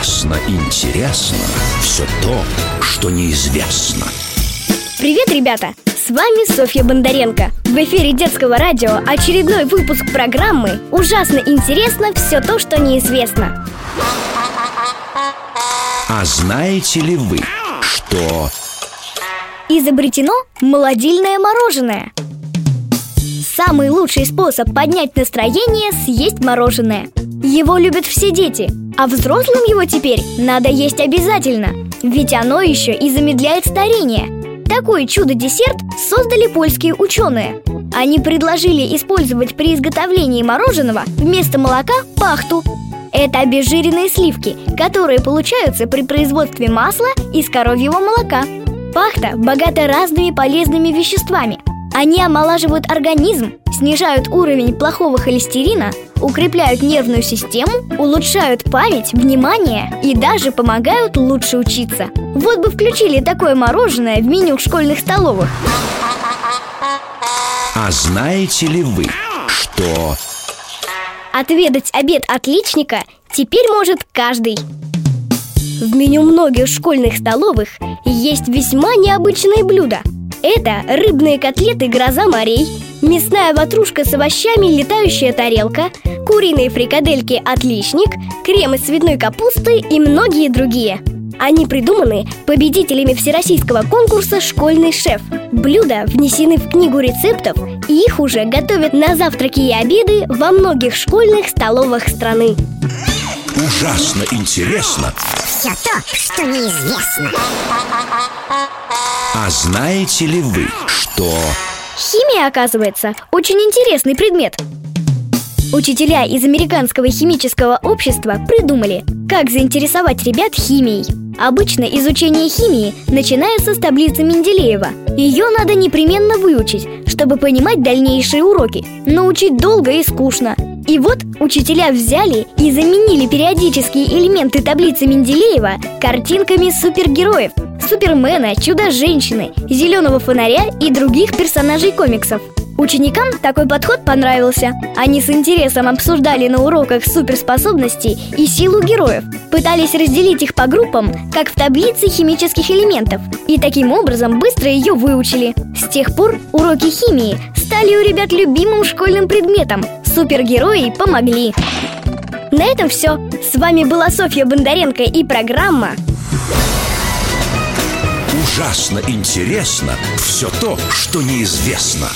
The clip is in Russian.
Ужасно интересно все то, что неизвестно. Привет, ребята! С вами Софья Бондаренко. В эфире детского радио очередной выпуск программы «Ужасно интересно все то, что неизвестно». А знаете ли вы, что Изобретено молодильное мороженое. Самый лучший способ поднять настроение – съесть мороженое. Его любят все дети, а взрослым его теперь надо есть обязательно, ведь оно еще и замедляет старение. Такой чудо-десерт создали польские ученые. Они предложили использовать при изготовлении мороженого вместо молока пахту. Это обезжиренные сливки, которые получаются при производстве масла из коровьего молока. Пахта богата разными полезными веществами. Они омолаживают организм, снижают уровень плохого холестерина, укрепляют нервную систему, улучшают память, внимание и даже помогают лучше учиться. Вот бы включили такое мороженое в меню школьных столовых. А знаете ли вы, что Отведать обед отличника теперь может каждый. В меню многих школьных столовых есть весьма необычные блюда. Это рыбные котлеты «Гроза морей», мясная ватрушка с овощами «Летающая тарелка», куриные фрикадельки «Отличник», крем из цветной капусты и многие другие. Они придуманы победителями всероссийского конкурса «Школьный шеф». Блюда внесены в книгу рецептов, и их уже готовят на завтраки и обеды во многих школьных столовых страны. ужасно интересно? Все то, что неизвестно. Знаете ли вы, что Химия, оказывается, очень интересный предмет. Учителя из Американского химического общества придумали, как заинтересовать ребят химией. Обычно изучение химии начинается с таблицы Менделеева. Ее надо непременно выучить, чтобы понимать дальнейшие уроки. Но учить долго и скучно. И вот учителя взяли и заменили периодические элементы таблицы Менделеева картинками супергероев Супермена, Чудо-женщины, Зеленого фонаря и других персонажей комиксов. Ученикам такой подход понравился. Они с интересом обсуждали на уроках суперспособности и силу героев. Пытались разделить их по группам, как в таблице химических элементов. И таким образом быстро ее выучили. С тех пор уроки химии стали у ребят любимым школьным предметом. Супергерои помогли. На этом все. С вами была Софья Бондаренко и программа ужасно интересно все то, что неизвестно?